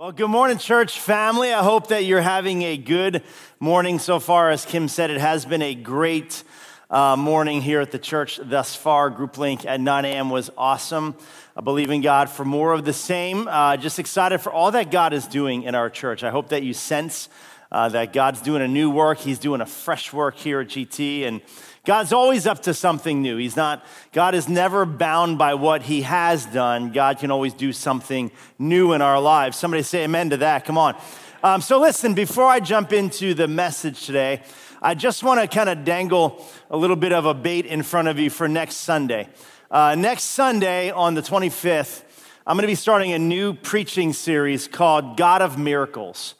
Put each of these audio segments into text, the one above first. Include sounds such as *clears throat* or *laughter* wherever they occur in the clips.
Well, good morning, church family. I hope that you're having a good morning so far. As Kim said, it has been a great uh, morning here at the church thus far. Group Link at 9 a.m. was awesome. I believe in God for more of the same. Uh, just excited for all that God is doing in our church. I hope that you sense uh, that God's doing a new work. He's doing a fresh work here at GT. And God's always up to something new. He's not, God is never bound by what he has done. God can always do something new in our lives. Somebody say amen to that. Come on. Um, so, listen, before I jump into the message today, I just want to kind of dangle a little bit of a bait in front of you for next Sunday. Uh, next Sunday on the 25th, I'm going to be starting a new preaching series called God of Miracles.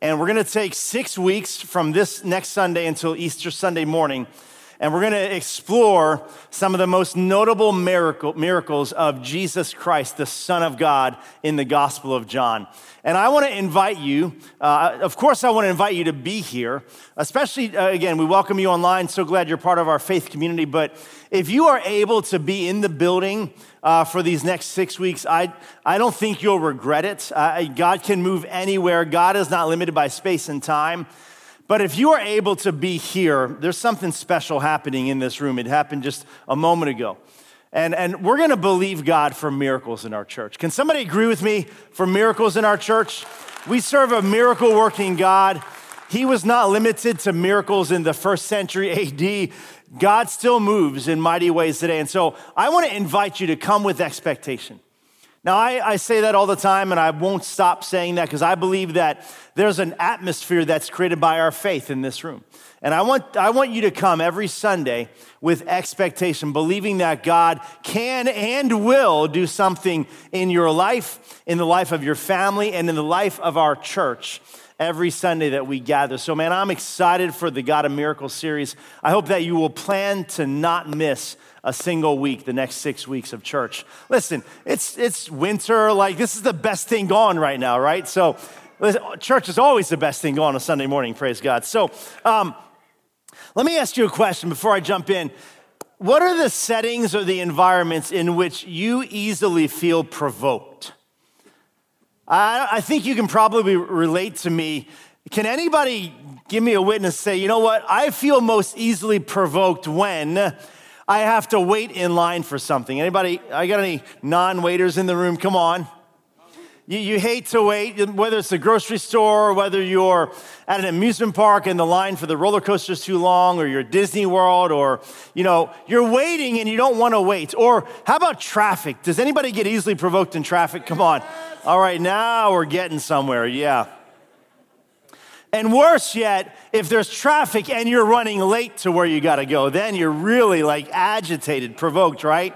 And we're going to take six weeks from this next Sunday until Easter Sunday morning and we're going to explore some of the most notable miracle, miracles of Jesus Christ, the Son of God, in the Gospel of John. And I want to invite you, uh, of course, I want to invite you to be here, especially, uh, again, we welcome you online. So glad you're part of our faith community. But if you are able to be in the building, uh, for these next six weeks, I, I don't think you'll regret it. Uh, God can move anywhere. God is not limited by space and time. But if you are able to be here, there's something special happening in this room. It happened just a moment ago. And, and we're going to believe God for miracles in our church. Can somebody agree with me for miracles in our church? We serve a miracle working God. He was not limited to miracles in the first century *laughs* AD. God still moves in mighty ways today. And so I want to invite you to come with expectation. Now, I, I, say that all the time, and I won't stop saying that because I believe that there's an atmosphere that's created by our faith in this room. And I want, I want you to come every Sunday with expectation, believing that God can and will do something in your life, in the life of your family, and in the life of our church every Sunday that we gather. So, man, I'm excited for the God of Miracles series. I hope that you will plan to not miss a single week the next six weeks of church. Listen, it's, it's winter. Like, this is the best thing going right now, right? So, listen, church is always the best thing going on a Sunday morning, praise God. So, um, let me ask you a question before I jump in. What are the settings or the environments in which you easily feel provoked? I, I think you can probably relate to me. Can anybody give me a witness say, you know what? I feel most easily provoked when I have to wait in line for something. Anybody, I got any non waiters in the room? Come on. You, you, hate to wait, whether it's the grocery store, or whether you're at an amusement park and the line for the roller coaster is too long, or you're at Disney World, or you know, you're waiting and you don't want to wait. Or how about traffic? Does anybody get easily provoked in traffic? Come on. All right, now we're getting somewhere. Yeah. And worse yet, if there's traffic and you're running late to where you got to go, then you're really like agitated, provoked, right?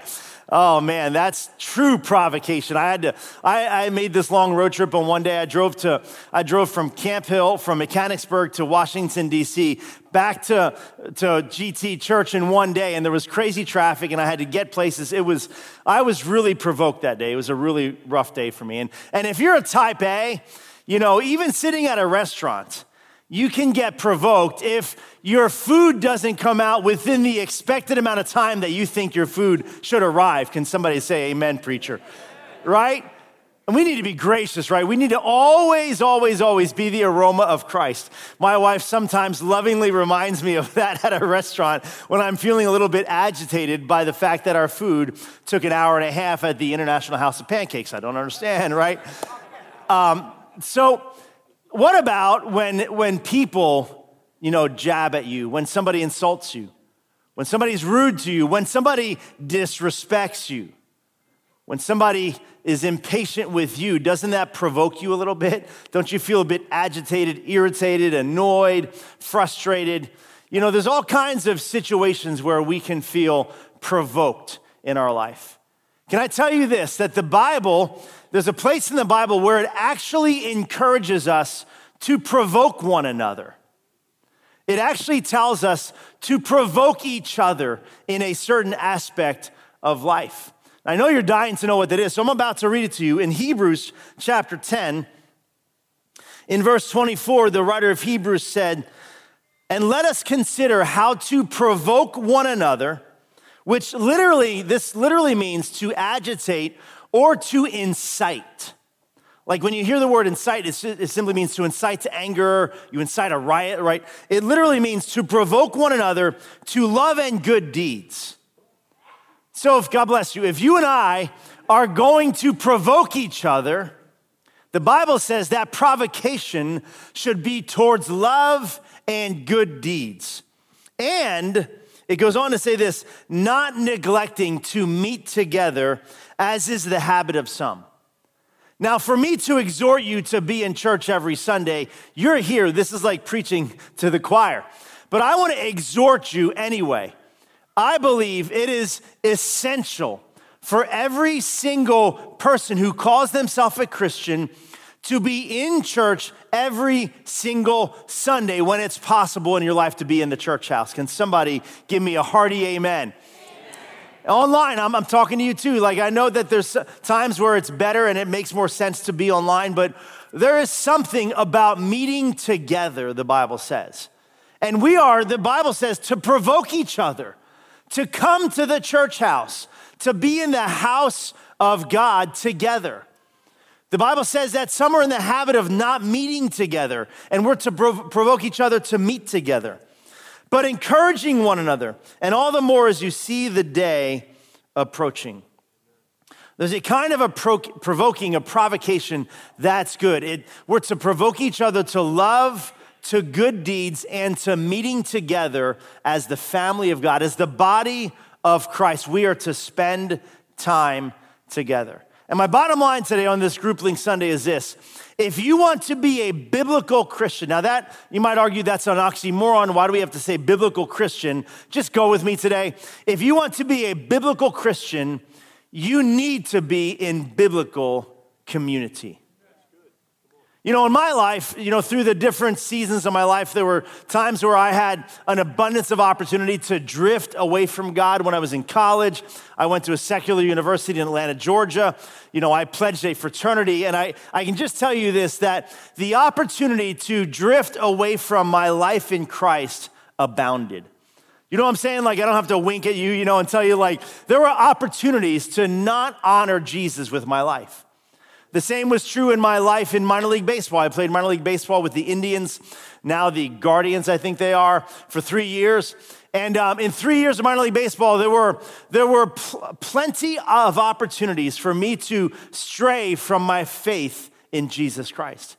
Oh man, that's true provocation. I had to, I, I, made this long road trip on one day. I drove to, I drove from Camp Hill, from Mechanicsburg to Washington, D.C., back to, to GT Church in one day, and there was crazy traffic, and I had to get places. It was, I was really provoked that day. It was a really rough day for me. And, and if you're a type A, you know, even sitting at a restaurant, you can get provoked if your food doesn't come out within the expected amount of time that you think your food should arrive. Can somebody say amen, preacher? Right? And we need to be gracious, right? We need to always, always, always be the aroma of Christ. My wife sometimes lovingly reminds me of *laughs* that at a restaurant when I'm feeling a little bit agitated by the fact that our food took an hour and a half at the International House of Pancakes. I don't understand, right? Um, so, what about when, when people, you know, jab at you, when somebody insults you, when somebody's rude to you, when somebody disrespects you, when somebody is impatient with you, doesn't that provoke you a little bit? Don't you feel a bit agitated, irritated, annoyed, frustrated? You know, there's all kinds of situations where we can feel provoked in our life. Can I tell you this that the Bible there's a place in the Bible where it actually encourages us to provoke one another. It actually tells us to provoke each other in a certain aspect of life. I know you're dying to know what that is, so I'm about to read it to you. In Hebrews chapter 10, in verse 24, the writer of Hebrews said, And let us consider how to provoke one another, which literally, this literally means to agitate or to incite. Like when you hear the word incite, it simply means to incite to anger, you incite a riot, right? It literally means to provoke one another to love and good deeds. So, if God bless you, if you and I are going to provoke each other, the Bible says that provocation should be towards love and good deeds. And it goes on to say this not neglecting to meet together, as is the habit of some. Now, for me to exhort you to be in church every Sunday, you're here. This is like preaching to the choir. But I want to exhort you anyway. I believe it is essential for every single person who calls themselves a Christian to be in church every single Sunday when it's possible in your life to be in the church house. Can somebody give me a hearty amen? Online, I'm, I'm talking to you too. Like, I know that there's times where it's better and it makes more sense to be online, but there is something about meeting together, the Bible says. And we are, the Bible says, to provoke each other, to come to the church house, to be in the house of God together. The Bible says that some are in the habit of not meeting together, and we're to provoke each other to meet together but encouraging one another, and all the more as you see the day approaching. There's a kind of a pro- provoking, a provocation that's good. It, we're to provoke each other to love, to good deeds, and to meeting together as the family of God, as the body of Christ. We are to spend time together. And my bottom line today on this Group Link Sunday is this if you want to be a biblical Christian, now that you might argue that's an oxymoron. Why do we have to say biblical Christian? Just go with me today. If you want to be a biblical Christian, you need to be in biblical community. You know, in my life, you know, through the different seasons of my life, there were times where I had an abundance of opportunity to drift away from God. When I was in college, I went to a secular university in Atlanta, Georgia. You know, I pledged a fraternity, and I, I can just tell you this that the opportunity to drift away from my life in Christ abounded. You know what I'm saying? Like, I don't have to wink at you, you know, and tell you, like, there were opportunities to not honor Jesus with my life. The same was true in my life in minor league baseball. I played minor league baseball with the Indians, now the Guardians, I think they are, for three years. And um, in three years of minor league baseball, there were, there were pl- plenty of opportunities for me to stray from my faith in Jesus Christ.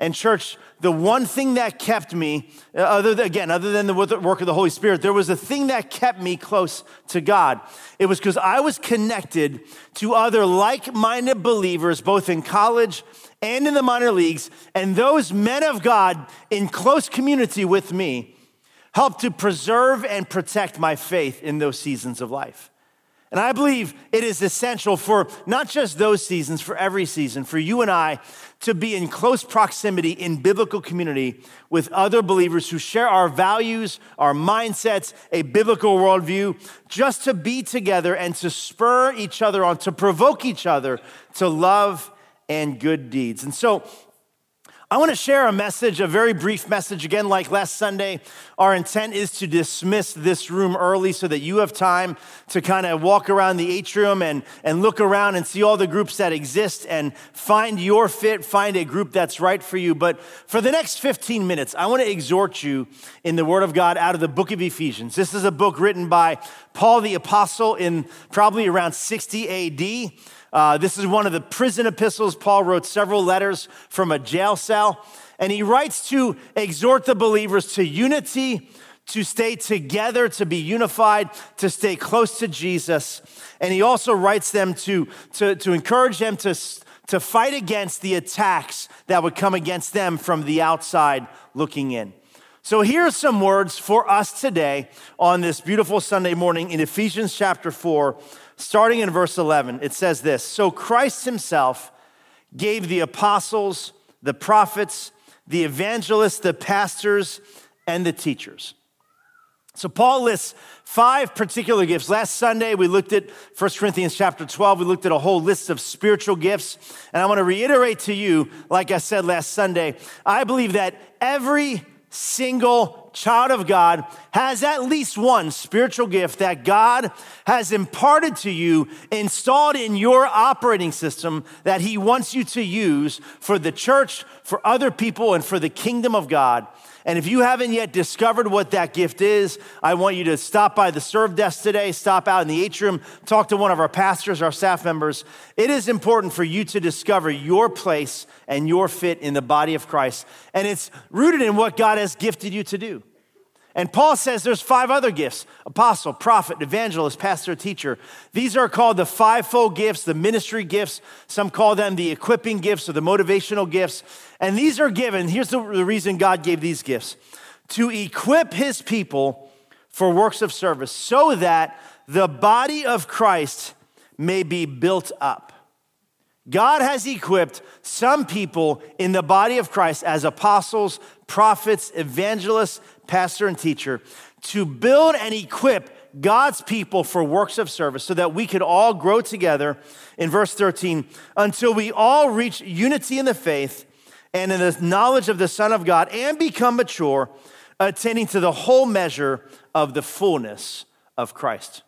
And, church, the one thing that kept me, uh, other than, again, other than the work of the Holy Spirit, there was a thing that kept me close to God. It was because I was connected to other like minded believers, both in college and in the minor leagues. And those men of God in close community with me helped to preserve and protect my faith in those seasons of life. And I believe it is essential for not just those seasons, for every season, for you and I to be in close proximity in biblical community with other believers who share our values, our mindsets, a biblical worldview, just to be together and to spur each other on, to provoke each other to love and good deeds. And so I want to share a message, a very brief message. Again, like last Sunday, our intent is to dismiss this room early so that you have time to kind of walk around the atrium and, and look around and see all the groups that exist and find your fit, find a group that's right for you. But for the next 15 minutes, I want to exhort you in the Word of God out of the book of Ephesians. This is a book written by Paul the Apostle in probably around 60 AD. Uh, this is one of the prison epistles. Paul wrote several letters from a jail cell, and he writes to exhort the believers to unity, to stay together, to be unified, to stay close to Jesus. And he also writes them to, to, to encourage them to, to fight against the attacks that would come against them from the outside looking in. So here are some words for us today on this beautiful Sunday morning in Ephesians chapter 4, starting in verse 11, it says this So Christ himself gave the apostles, the prophets, the evangelists, the pastors, and the teachers. So Paul lists five particular gifts. Last Sunday we looked at 1 Corinthians chapter 12. We looked at a whole list of spiritual gifts. And I want to reiterate to you, like I said last Sunday, I believe that every single child of God has at least one spiritual gift that God has imparted to you, installed in your operating system that He wants you to use for the church, for other people, and for the kingdom of God. And if you haven't yet discovered what that gift is, I want you to stop by the serve desk today, stop out in the atrium, talk to one of our pastors, our staff members. It is important for you to discover your place and your fit in the body of Christ. And it's rooted in what God has gifted you to do. And Paul says there's five other gifts apostle, prophet, evangelist, pastor, teacher. These are called the fivefold gifts, the ministry gifts. Some call them the equipping gifts or the motivational gifts. And these are given, here's the, reason God gave these gifts to equip his people for works of service so that the body of Christ may be built up. God has equipped some people in the body of Christ as apostles, prophets, evangelists, pastor, and teacher to build and equip God's people for works of service so that we could all grow together in verse 13 until we all reach unity in the faith and in the knowledge of the Son of God and become mature, attaining to the whole measure of the fullness of Christ.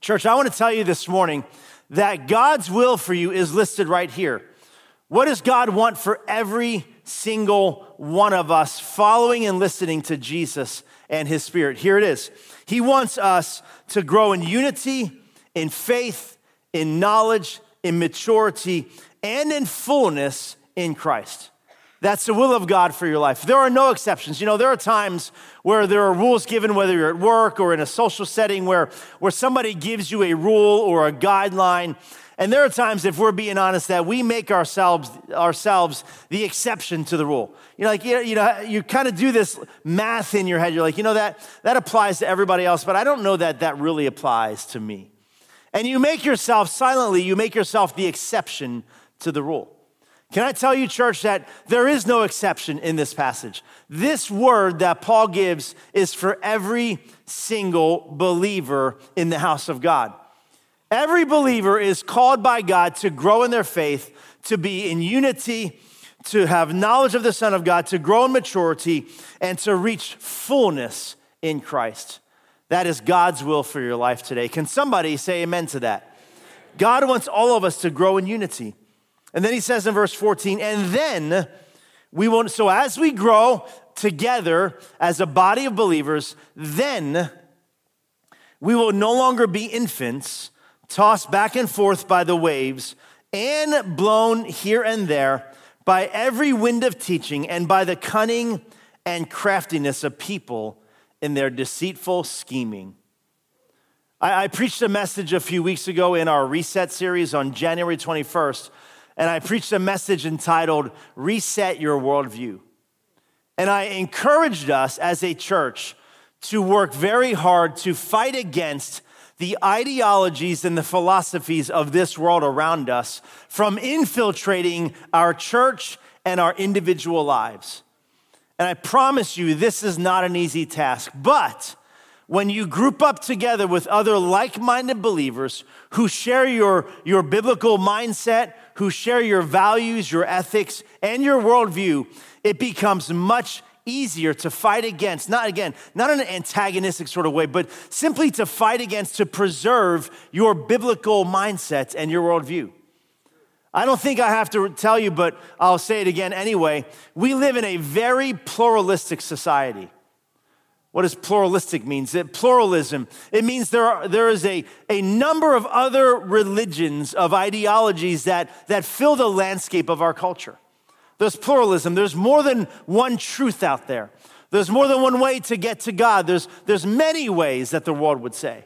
Church, I want to tell you this morning that God's will for you is listed right here. What does God want for every single one of us following and listening to Jesus and his spirit? Here it is. He wants us to grow in unity, in faith, in knowledge, in maturity, and in fullness in Christ. That's the will of God for your life. There are no exceptions. You know, there are times where there are rules given, whether you're at work or in a social setting, where, where somebody gives you a rule or a guideline. And there are times, if we're being honest, that we make ourselves, ourselves the exception to the rule. You know, like, you know, you, know, you kind of do this math in your head. You're like, you know, that, that applies to everybody else, but I don't know that that really applies to me. And you make yourself silently, you make yourself the exception to the rule. Can I tell you, church, that there is no exception in this passage? This word that Paul gives is for every single believer in the house of God. Every believer is called by God to grow in their faith, to be in unity, to have knowledge of the Son of God, to grow in maturity, and to reach fullness in Christ. That is God's will for your life today. Can somebody say amen to that? God wants all of us to grow in unity. And then he says in verse 14, and then we will, so as we grow together as a body of believers, then we will no longer be infants tossed back and forth by the waves and blown here and there by every wind of teaching and by the cunning and craftiness of people in their deceitful scheming. I, I preached a message a few weeks ago in our reset series on January 21st and I preached a message entitled Reset Your Worldview. And I encouraged us as a church to work very hard to fight against the ideologies and the philosophies of this world around us from infiltrating our church and our individual lives. And I promise you, this is not an easy task, but when you group up together with other like minded believers who share your, your biblical mindset, who share your values, your ethics, and your worldview, it becomes much easier to fight against, not again, not in an antagonistic sort of way, but simply to fight against, to preserve your biblical mindset and your worldview. I don't think I have to tell you, but I'll say it again anyway. We live in a very pluralistic society. What does pluralistic means? It, pluralism, it means there, are, there is a, a number of other religions, of ideologies that, that fill the landscape of our culture. There's pluralism. There's more than one truth out there. There's more than one way to get to God. There's, there's many ways that the world would say.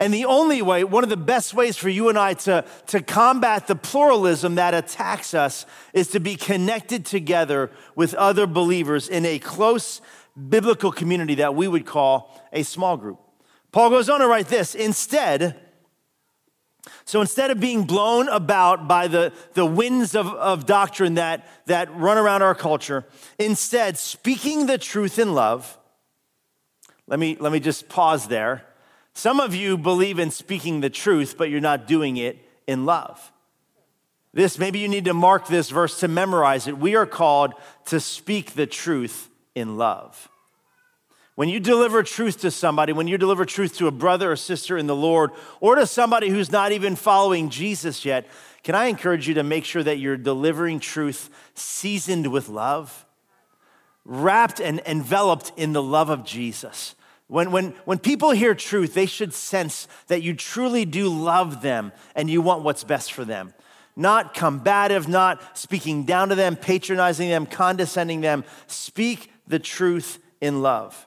And the only way, one of the best ways for you and I to, to combat the pluralism that attacks us is to be connected together with other believers in a close biblical community that we would call a small group. Paul goes on to write this instead, so instead of being blown about by the, the winds of, of doctrine that, that run around our culture, instead, speaking the truth in love, let me, let me just pause there. Some of you believe in speaking the truth, but you're not doing it in love. This, maybe you need to mark this verse to memorize it. We are called to speak the truth in love. When you deliver truth to somebody, when you deliver truth to a brother or sister in the Lord, or to somebody who's not even following Jesus yet, can I encourage you to make sure that you're delivering truth seasoned with love, wrapped and enveloped in the love of Jesus? When, when, when people hear truth, they should sense that you truly do love them and you want what's best for them. Not combative, not speaking down to them, patronizing them, condescending them. Speak the truth in love.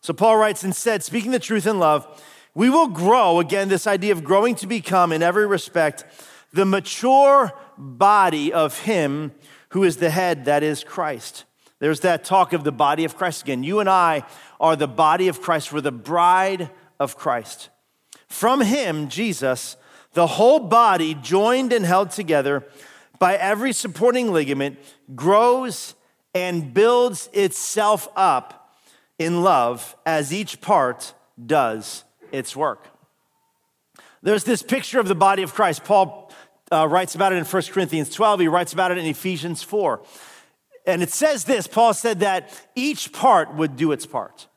So Paul writes instead, speaking the truth in love, we will grow, again, this idea of growing to become, in every respect, the mature body of Him who is the head, that is Christ. There's that talk of the body of Christ again. You and I are the body of Christ, we're the bride of Christ. From Him, Jesus, the whole body, joined and held together by every supporting ligament, grows and builds itself up in love as each part does its work. There's this picture of the body of Christ. Paul uh, writes about it in 1 Corinthians 12, he writes about it in Ephesians 4. And it says this Paul said that each part would do its part.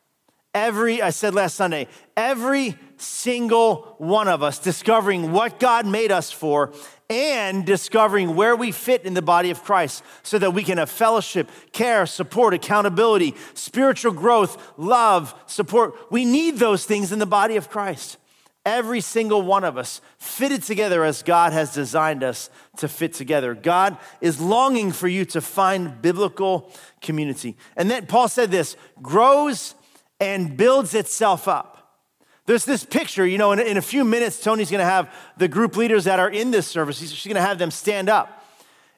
Every, I said last Sunday, every single one of us discovering what God made us for and discovering where we fit in the body of Christ so that we can have fellowship, care, support, accountability, spiritual growth, love, support. We need those things in the body of Christ. Every single one of us fitted together as God has designed us to fit together. God is longing for you to find biblical community. And then Paul said this grows and builds itself up. There's this picture, you know, in, in a few minutes, Tony's gonna have the group leaders that are in this service, she's gonna have them stand up.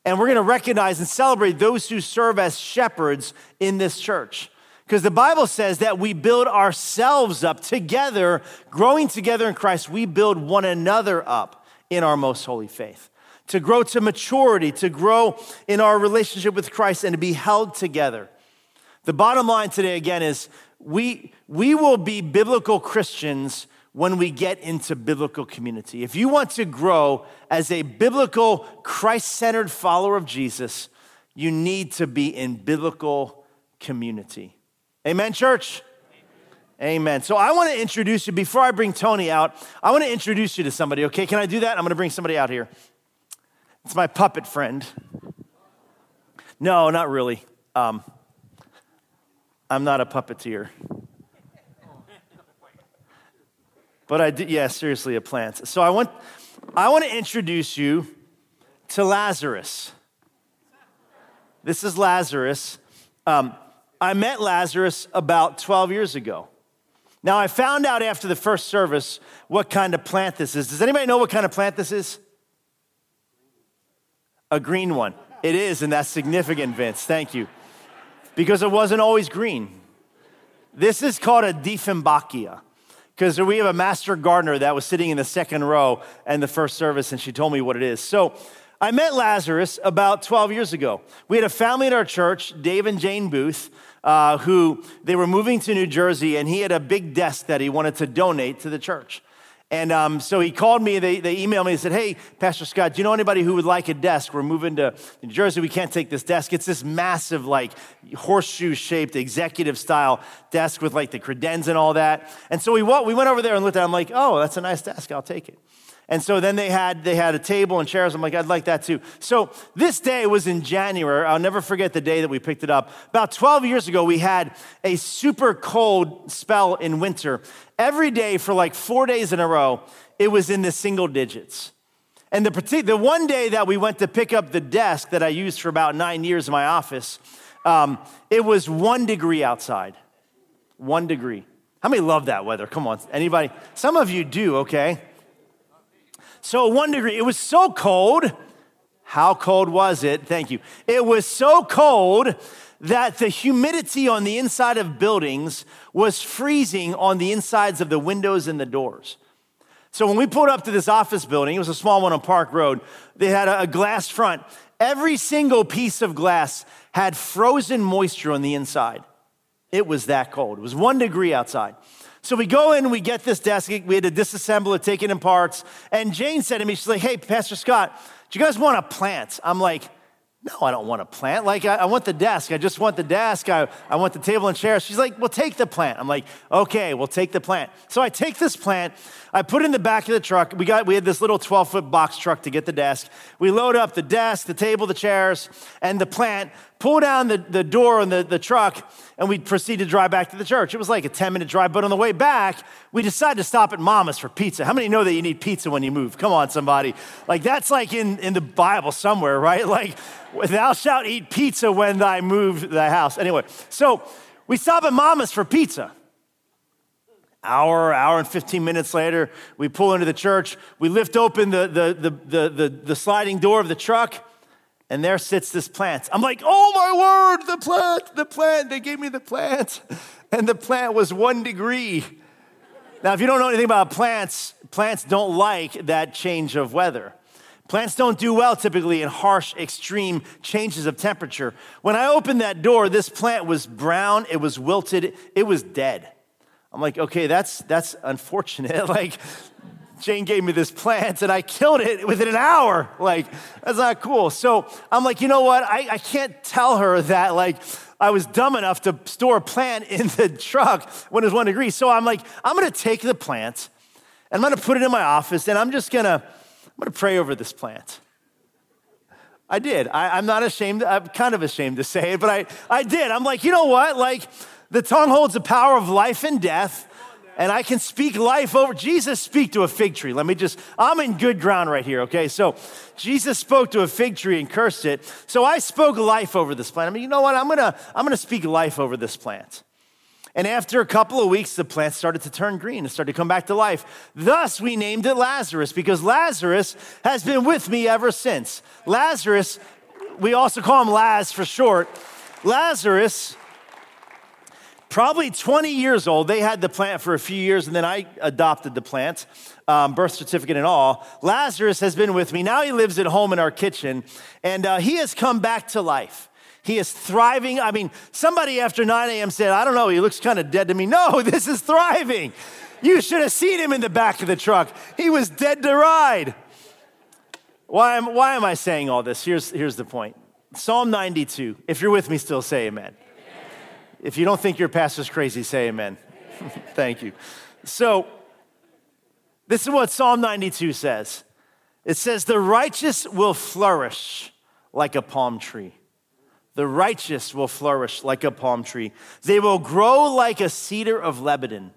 And we're gonna recognize and celebrate those who serve as shepherds in this church. Because the Bible says that we build ourselves up together, growing together in Christ, we build one another up in our most holy faith. To grow to maturity, to grow in our relationship with Christ, and to be held together. The bottom line today, again, is we, we will be biblical Christians when we get into biblical community. If you want to grow as a biblical, Christ centered follower of Jesus, you need to be in biblical community. Amen, church? Amen. Amen. So I want to introduce you, before I bring Tony out, I want to introduce you to somebody, okay? Can I do that? I'm going to bring somebody out here. It's my puppet friend. No, not really. Um, I'm not a puppeteer. But I did, yeah, seriously, a plant. So I want, I want to introduce you to Lazarus. This is Lazarus. Um, I met Lazarus about 12 years ago. Now, I found out after the first service what kind of plant this is. Does anybody know what kind of plant this is? A green one. It is, and that's significant, Vince. Thank you because it wasn't always green. This is called a Dieffenbachia because we have a master gardener that was sitting in the second row in the first service, and she told me what it is. So I met Lazarus about 12 years ago. We had a family in our church, Dave and Jane Booth, uh, who they were moving to New Jersey, and he had a big desk that he wanted to donate to the church. And um, so he called me, they, they emailed me and said, Hey, Pastor Scott, do you know anybody who would like a desk? We're moving to New Jersey. We can't take this desk. It's this massive, like horseshoe shaped executive style desk with like the credenza and all that. And so we, we went over there and looked at it. I'm like, Oh, that's a nice desk. I'll take it. And so then they had they had a table and chairs. I'm like, I'd like that too. So this day was in January. I'll never forget the day that we picked it up. About 12 years ago, we had a super cold spell in winter. Every day for like four days in a row, it was in the single digits. And the, the one day that we went to pick up the desk that I used for about nine years in my office, um, it was one degree outside. One degree. How many love that weather? Come on, anybody? Some of you do, okay? So, one degree, it was so cold. How cold was it? Thank you. It was so cold that the humidity on the inside of buildings was freezing on the insides of the windows and the doors. So when we pulled up to this office building, it was a small one on Park Road, they had a glass front. Every single piece of glass had frozen moisture on the inside. It was that cold. It was one degree outside. So we go in, we get this desk, we had to disassemble it, take it in parts. And Jane said to me, she's like, hey, Pastor Scott, do you guys want a plant? I'm like, No, I don't want a plant. Like, I, I, want the desk. I just want the desk. I, I want the table and chairs. She's like, well, take the plant. I'm like, okay, we'll take the plant. So I take this plant. I put it in the back of the truck. We got, we had this little 12 foot box truck to get the desk. We load up the desk, the table, the chairs, and the plant, pull down the, the door on the, the truck, and we proceed to drive back to the church. It was like a 10 minute drive, but on the way back, we decided to stop at Mama's for pizza. How many know that you need pizza when you move? Come on, somebody. Like, that's like in, in the Bible somewhere, right? *laughs* Like, thou shalt eat pizza when thy move thy house. Anyway, so we stop at Mama's for pizza. Hour, hour and 15 minutes later, we pull into the church. We lift open the, the, the, the, the, the sliding door of the truck, and there sits this plant. I'm like, oh my word, the plant, the plant. They gave me the plant. *laughs* And the plant was one degree. Now, if you don't know anything about plants, plants don't like that change of weather. Plants don't do well typically in harsh, extreme changes of temperature. When I opened that door, this plant was brown, it was wilted, it was dead. I'm like, okay, that's that's unfortunate. *laughs* like Jane gave me this plant and I killed it within an hour. Like, that's not cool. So I'm like, you know what? I, I can't tell her that like I was dumb enough to store a plant in the truck when it was one degree. So I'm like, I'm gonna take the plant and I'm gonna put it in my office and I'm just gonna I'm to pray over this plant. I did. I, am not ashamed. I'm kind of ashamed to say it, but I, I did. I'm like, you know what? Like, the tongue holds the power of life and death, and I can speak life over. Jesus speak to a fig tree. Let me just, I'm in good ground right here, okay? So, Jesus spoke to a fig tree and cursed it. So I spoke life over this plant. I mean, you know what? I'm gonna, I'm gonna speak life over this plant. And after a couple of weeks, the plant started to turn green and started to come back to life. Thus, we named it Lazarus because Lazarus has been with me ever since. Lazarus, we also call him Laz for short. Lazarus, probably 20 years old, they had the plant for a few years, and then I adopted the plant, um, birth certificate and all. Lazarus has been with me. Now he lives at home in our kitchen, and uh, he has come back to life. He is thriving. I mean, somebody after 9 a.m. said, I don't know, he looks kind of dead to me. No, *laughs* this is thriving. You should have seen him in the back of the truck. He was dead to ride. Why am, why am I saying all this? Here's, here's the point Psalm 92. If you're with me, still say amen. Amen. If you don't think your pastor's crazy, say amen. *laughs* Thank you. So, this is what Psalm 92 says it says, The righteous will flourish like a palm tree. The righteous will flourish like a palm tree. They will grow like a cedar of Lebanon.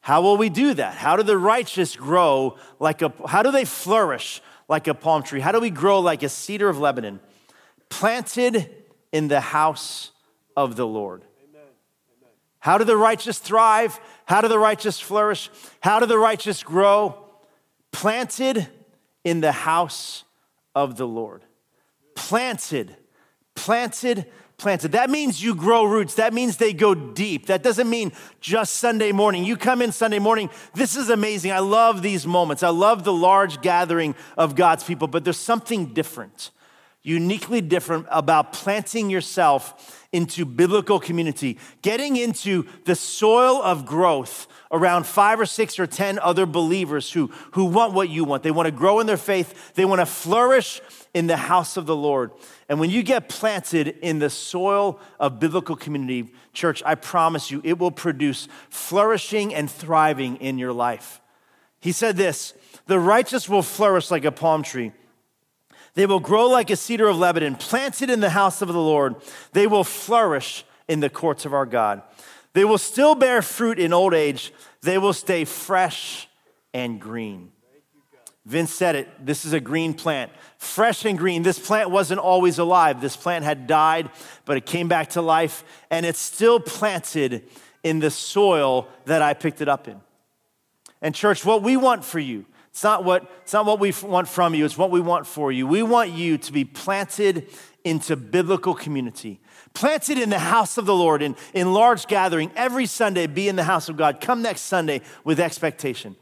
How will we do that? How do the righteous grow like a, how do they flourish like a palm tree? How do we grow like a cedar of Lebanon? Planted in the house of the Lord. How do the righteous thrive? How do the righteous flourish? How do the righteous grow? Planted in the house of the Lord. Planted planted, planted. That means you grow roots. That means they go deep. That doesn't mean just Sunday morning. You come in Sunday morning. This is amazing. I love these moments. I love the large gathering of God's people, but there's something different, uniquely different about planting yourself into biblical community, getting into the soil of growth around five or six or 10 other believers who, who want what you want. They want to grow in their faith, they want to flourish in the house of the Lord. And when you get planted in the soil of biblical community, church, I promise you, it will produce flourishing and thriving in your life. He said this the righteous will flourish like a palm tree. They will grow like a cedar of Lebanon, planted in the house of the Lord. They will flourish in the courts of our God. They will still bear fruit in old age. They will stay fresh and green. Vince said it. This is a green plant, fresh and green. This plant wasn't always alive. This plant had died, but it came back to life, and it's still planted in the soil that I picked it up in. And, church, what we want for you, it's not what, it's not what we want from you, it's what we want for you. We want you to be planted into biblical community, planted in the house of the Lord, in, in large gathering every Sunday, be in the house of God. Come next Sunday with expectation.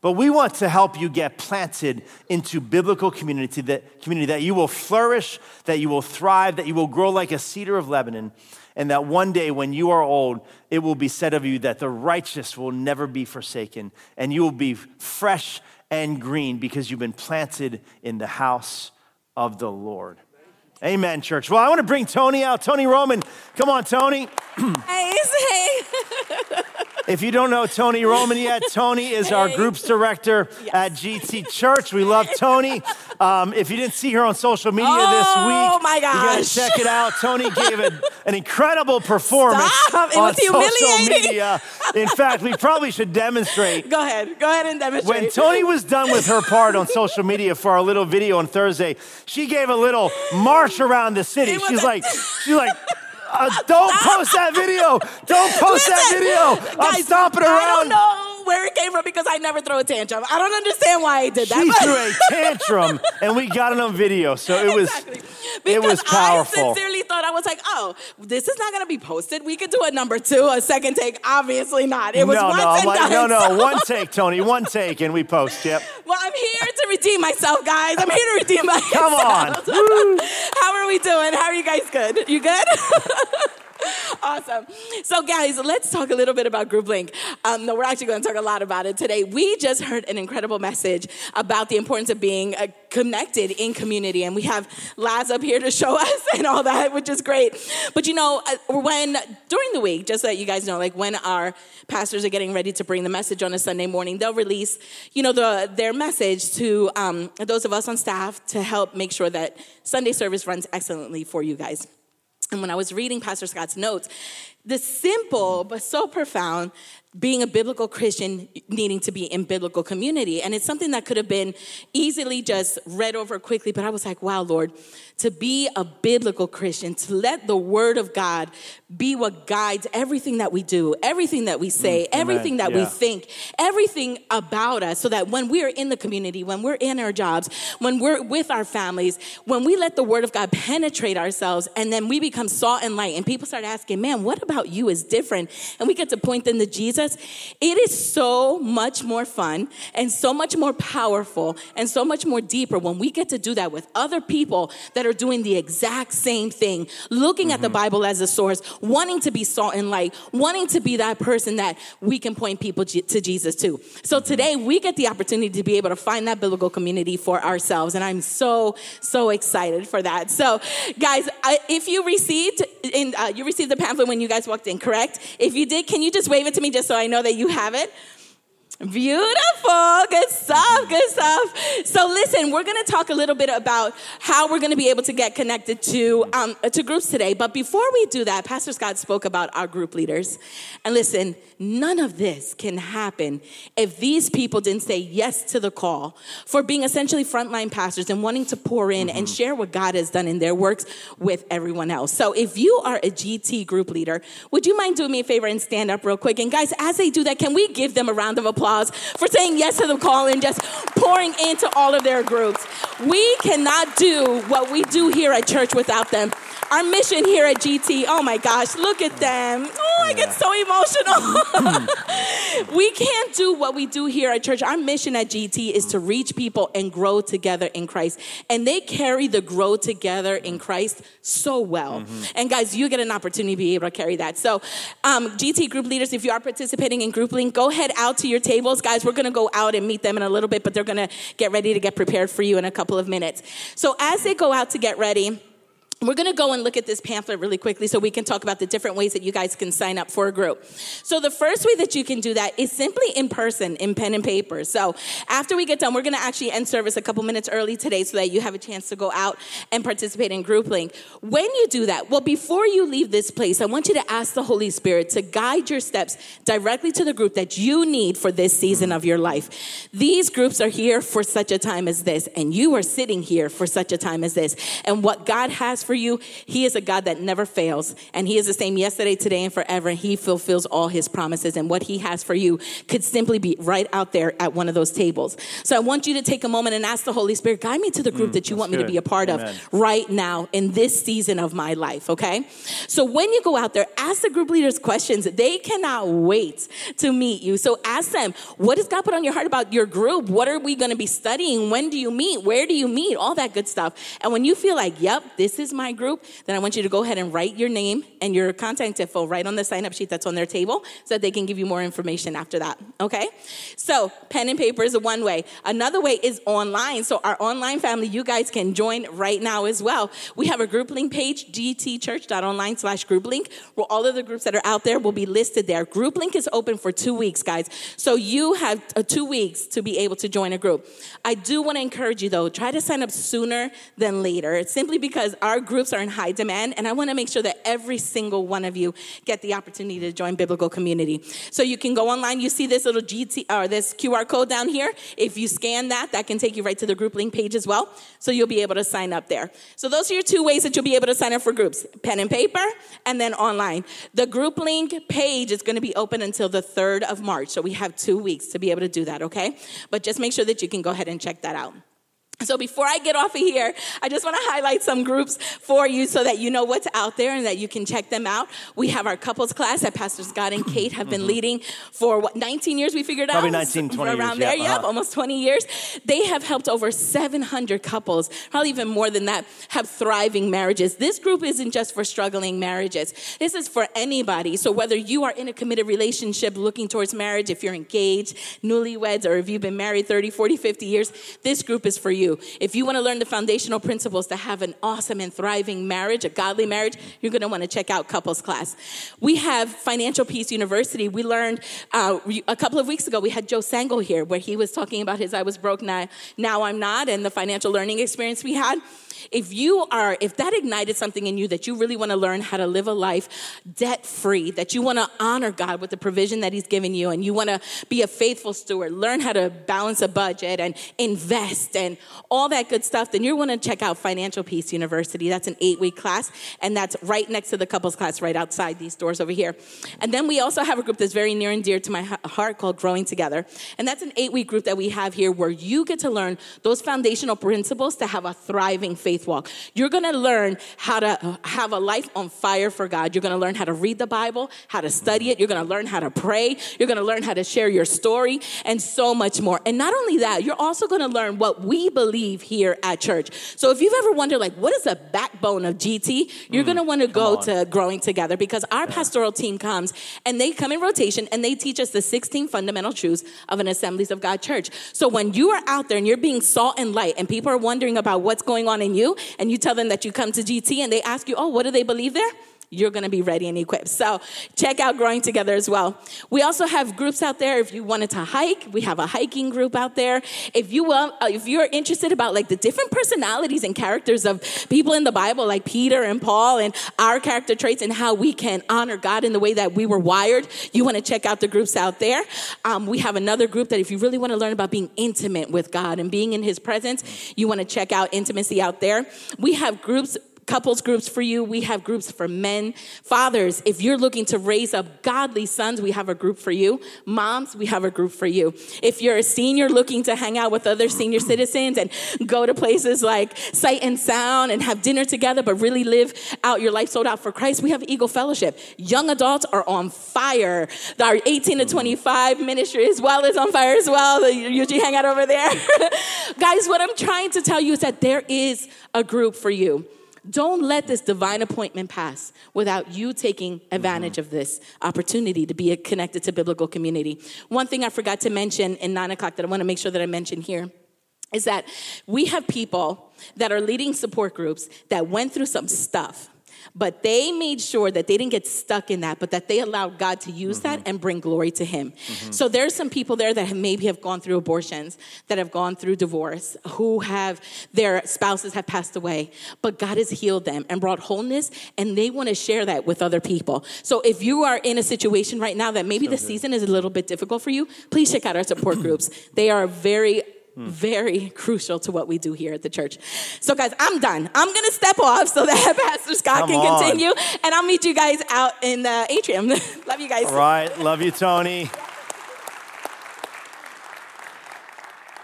But we want to help you get planted into biblical community that, community that you will flourish, that you will thrive, that you will grow like a cedar of Lebanon, and that one day when you are old, it will be said of you that the righteous will never be forsaken, and you will be fresh and green because you've been planted in the house of the Lord. Amen, church. Well, I want to bring Tony out. Tony Roman. Come on, Tony. *clears throat* hey. *laughs* if you don't know Tony Roman yet, *laughs* Tony is hey. our groups director yes. at GT Church. We love Tony. Um, if you didn't see her on social media oh, this week, my gosh. you got to check it out. Tony gave a, an incredible *laughs* performance Stop. on social media. In fact, we probably should demonstrate. Go ahead. Go ahead and demonstrate. When Tony was done with her part on social media for our little video on Thursday, she gave a little march around the city. She's like, she's like, uh, don't post that video. Don't post Listen, that video. I'm guys, stomping around. I don't know where it came from because I never throw a tantrum. I don't understand why I did that. She threw a *laughs* tantrum, and we got it on video, so it was exactly. it was powerful. I sincerely thought I was like, oh, this is not going to be posted. We could do a number two, a second take. Obviously not. It was no, no, like, done. no, no, one take, Tony, one take, and we post. Yep. *laughs* Well, I'm here to redeem myself, guys. I'm here to redeem myself. Come on. *laughs* How are we doing? How are you guys? Good. You good? *laughs* awesome. So, guys, let's talk a little bit about Group Link. Um, no, we're actually going to talk a lot about it today. We just heard an incredible message about the importance of being uh, connected in community, and we have Laz up here to show *laughs* us and all that, which is great. But you know, uh, when during the week, just so that you guys know, like when our pastors are getting ready to bring the message on a Sunday morning, they'll release, you know, the, their message to um, those of us on staff to help make sure that Sunday service runs excellently for you guys. And when I was reading Pastor Scott's notes, the simple but so profound being a biblical Christian needing to be in biblical community. And it's something that could have been easily just read over quickly, but I was like, wow, Lord, to be a biblical Christian, to let the word of God be what guides everything that we do, everything that we say, mm, everything that yeah. we think, everything about us, so that when we're in the community, when we're in our jobs, when we're with our families, when we let the word of God penetrate ourselves, and then we become salt and light, and people start asking, man, what about you is different? And we get to point them to Jesus. It is so much more fun and so much more powerful and so much more deeper when we get to do that with other people that are doing the exact same thing, looking mm-hmm. at the mm-hmm. Bible as a source, wanting to be salt and light, wanting to be that person that we can point people to Jesus to. So mm-hmm. today we get the opportunity to be able to find that biblical community for ourselves. And I'm so, so excited for that. So guys, I, if you received in, uh, you received the pamphlet when you guys walked in, correct? If you did, can you just wave it to me just so I know that you have it? Beautiful. Good stuff. Good stuff. So listen, we're going to talk a little bit about how we're going to be able to get connected to, um, to groups today. But before we do that, Pastor Scott spoke about our group leaders. And listen, none of this can happen if these people didn't say yes to the call for being essentially frontline pastors and wanting to pour in mm-hmm. and share what God has done in their works with everyone else. So if you are a GT group leader, would you mind doing me a favor and stand up real quick? And guys, as they do that, can we give them a round of applause? for saying yes to the call and just pouring into all of their groups. We cannot do what we do here at church without them. Our mission here at GT, oh my gosh, look at them. Oh, I get so emotional. *laughs* we can't do what we do here at church. Our mission at GT is to reach people and grow together in Christ. And they carry the grow together in Christ so well. Mm-hmm. And guys, you get an opportunity to be able to carry that. So, um, GT group leaders, if you are participating in Group Link, go head out to your tables. Guys, we're going to go out and meet them in a little bit, but they're going to get ready to get prepared for you in a couple of minutes. So, as they go out to get ready, we're going to go and look at this pamphlet really quickly so we can talk about the different ways that you guys can sign up for a group. So, the first way that you can do that is simply in person, in pen and paper. So, after we get done, we're going to actually end service a couple minutes early today so that you have a chance to go out and participate in Group Link. When you do that, well, before you leave this place, I want you to ask the Holy Spirit to guide your steps directly to the group that you need for this season of your life. These groups are here for such a time as this, and you are sitting here for such a time as this. And what God has for you. He is a God that never fails, and He is the same yesterday, today, and forever. And He fulfills all His promises. And what He has for you could simply be right out there at one of those tables. So I want you to take a moment and ask the Holy Spirit, guide me to the group mm, that you want good. me to be a part Amen. of right now in this season of my life, okay? So when you go out there, ask the group leaders questions. They cannot wait to meet you. So ask them, what does God put on your heart about your group? What are we going to be studying? When do you meet? Where do you meet? All that good stuff. And when you feel like, yep, this is my my group, then I want you to go ahead and write your name and your contact info right on the sign up sheet that's on their table so that they can give you more information after that. Okay? So, pen and paper is one way. Another way is online. So, our online family, you guys can join right now as well. We have a group link page, gtchurch.online slash group link, where all of the groups that are out there will be listed there. Group link is open for two weeks, guys. So, you have uh, two weeks to be able to join a group. I do want to encourage you, though, try to sign up sooner than later. It's simply because our groups are in high demand, and I want to make sure that every single one of you get the opportunity to join biblical community. So you can go online. You see this little GT or this QR code down here. If you scan that, that can take you right to the group link page as well. So you'll be able to sign up there. So those are your two ways that you'll be able to sign up for groups: pen and paper, and then online. The group link page is going to be open until the 3rd of March. So we have two weeks to be able to do that, okay? But just make sure that you can go ahead and check that out. So before I get off of here, I just want to highlight some groups for you so that you know what's out there and that you can check them out. We have our couples class that Pastor Scott and Kate have been mm-hmm. leading for what 19 years we figured Probably out. Probably 19 20 around years, there. Yeah, uh-huh. almost 20 years. They have helped over 700 couples, probably even more than that, have thriving marriages. This group isn't just for struggling marriages. This is for anybody. So whether you are in a committed relationship looking towards marriage, if you're engaged, newlyweds, or if you've been married 30, 40, 50 years, this group is for you. If you want to learn the foundational principles to have an awesome and thriving marriage, a godly marriage, you're going to want to check out couples class. We have Financial Peace University. We learned uh, a couple of weeks ago, we had Joe Sangl here where he was talking about his I was broke, now, now I'm not, and the financial learning experience we had. If you are, if that ignited something in you that you really want to learn how to live a life debt free, that you want to honor God with the provision that He's given you, and you want to be a faithful steward, learn how to balance a budget and invest and all that good stuff, then you're going to check out Financial Peace University. That's an eight week class, and that's right next to the couples class, right outside these doors over here. And then we also have a group that's very near and dear to my heart called Growing Together. And that's an eight week group that we have here where you get to learn those foundational principles to have a thriving faith faith walk. You're going to learn how to have a life on fire for God. You're going to learn how to read the Bible, how to study it. You're going to learn how to pray. You're going to learn how to share your story and so much more. And not only that, you're also going to learn what we believe here at church. So if you've ever wondered, like, what is the backbone of GT? You're mm, going to want to go on. to Growing Together because our yeah. pastoral team comes and they come in rotation and they teach us the 16 fundamental truths of an Assemblies of God church. So when you are out there and you're being salt and light and people are wondering about what's going on in you, and you tell them that you come to GT and they ask you, oh, what do they believe there? You're going to be ready and equipped. So check out Growing Together as well. We also have groups out there. If you wanted to hike, we have a hiking group out there. If you will, uh, if you're interested about like the different personalities and characters of people in the Bible, like Peter and Paul, and our character traits and how we can honor God in the way that we were wired, you want to check out the groups out there. Um, we have another group that if you really want to learn about being intimate with God and being in His presence, you want to check out intimacy out there. We have groups couples groups for you. We have groups for men. Fathers, if you're looking to raise up godly sons, we have a group for you. Moms, we have a group for you. If you're a senior looking to hang out with other senior citizens and go to places like Sight and Sound and have dinner together, but really live out your life sold out for Christ, we have Eagle Fellowship. Young adults are on fire. Our 18 to 25 ministry as well is on fire as well. You hang out over there. *laughs* Guys, what I'm trying to tell you is that there is a group for you. Don't let this divine appointment pass without you taking advantage mm-hmm. of this opportunity to be connected to biblical community. One thing I forgot to mention in nine o'clock that I want to make sure that I mention here is that we have people that are leading support groups that went through some stuff but they made sure that they didn't get stuck in that, but that they allowed God to use mm-hmm. that and bring glory to Him. Mm-hmm. So there's some people there that have maybe have gone through abortions, that have gone through divorce, who have their spouses have passed away, but God has healed them and brought wholeness, and they want to share that with other people. So if you are in a situation right now that maybe so the good. season is a little bit difficult for you, please check out our support groups. They are very Mm. very *laughs* crucial to what we do here at the church. So, guys, I'm done. I'm going to step off so that *laughs* Pastor Scott Come can on. continue, and I'll meet you guys out in the atrium. *laughs* Love you guys. All right. Love you, Tony.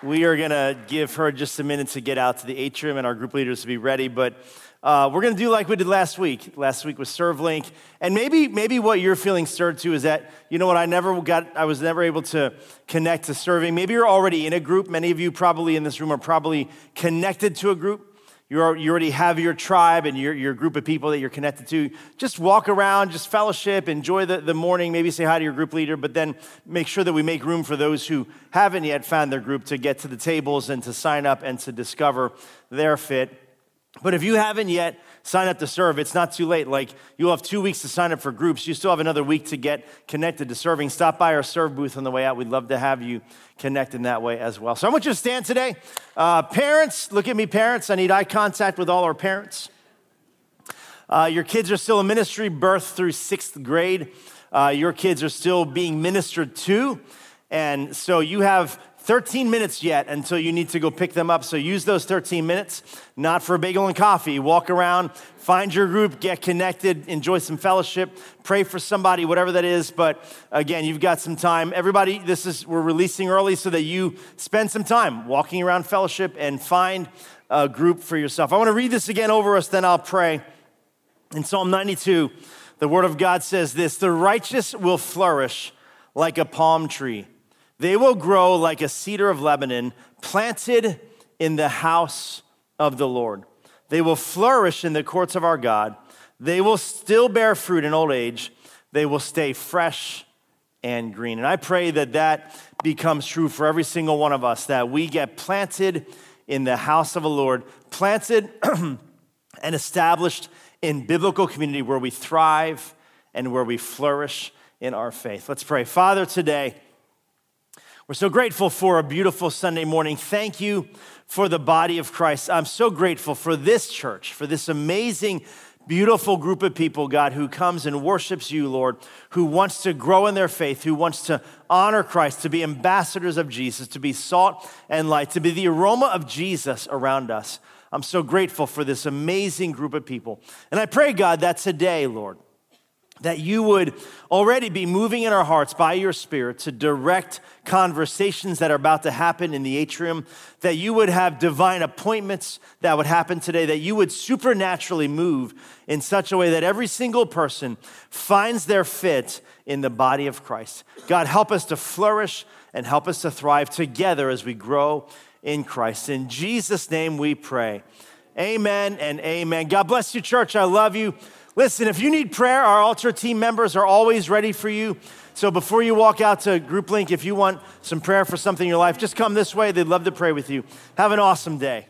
We are going to give her just a minute to get out to the atrium and our group leaders to be ready, but uh, we're going to do like we did last week. Last week was ServeLink, and maybe maybe what you're feeling stirred to is that you know what I never got. I was never able to connect to serving. Maybe you're already in a group. Many of you probably in this room are probably connected to a group. you're, you already have your tribe and your, your group of people that you're connected to. Just walk around, just fellowship, enjoy the, the morning, maybe say hi to your group leader, but then make sure that we make room for those who haven't yet found their group to get to the tables and to sign up and to discover their fit. But if you haven't yet sign up to serve, it's not too late. Like you'll have two weeks to sign up for groups. You still have another week to get connected to serving. Stop by our serve booth on the way out. We'd love to have you connect in that way as well. So I want you to stand today. Uh, parents, look at me, parents. I need eye contact with all our parents. Uh, your kids are still in ministry, birth through sixth grade. Uh, your kids are still being ministered to. And so you have 13 minutes yet until you need to go pick them up. So use those 13 minutes, not for a bagel and coffee. Walk around, find your group, get connected, enjoy some fellowship, pray for somebody, whatever that is. But again, you've got some time. Everybody, this is, we're releasing early so that you spend some time walking around fellowship and find a group for yourself. I want to read this again over us, then I'll pray. In Psalm 92, the word of God says this The righteous will flourish like a palm tree. They will grow like a cedar of Lebanon, planted in the house of the Lord. They will flourish in the courts of our God. They will still bear fruit in old age. They will stay fresh and green. And I pray that that becomes true for every single one of us, that we get planted in the house of the Lord, planted *clears throat* and established in biblical community where we thrive and where we flourish in our faith. Let's pray. Father, today, we're so grateful for a beautiful Sunday morning. Thank you for the body of Christ. I'm so grateful for this church, for this amazing, beautiful group of people, God, who comes and worships you, Lord, who wants to grow in their faith, who wants to honor Christ, to be ambassadors of Jesus, to be salt and light, to be the aroma of Jesus around us. I'm so grateful for this amazing group of people. And I pray, God, that today, Lord, that you would already be moving in our hearts by your Spirit to direct conversations that are about to happen in the atrium, that you would have divine appointments that would happen today, that you would supernaturally move in such a way that every single person finds their fit in the body of Christ. God, help us to flourish and help us to thrive together as we grow in Christ. In Jesus' name we pray. Amen and amen. God bless you, church. I love you. Listen, if you need prayer, our altar team members are always ready for you. So before you walk out to GroupLink, if you want some prayer for something in your life, just come this way. They'd love to pray with you. Have an awesome day.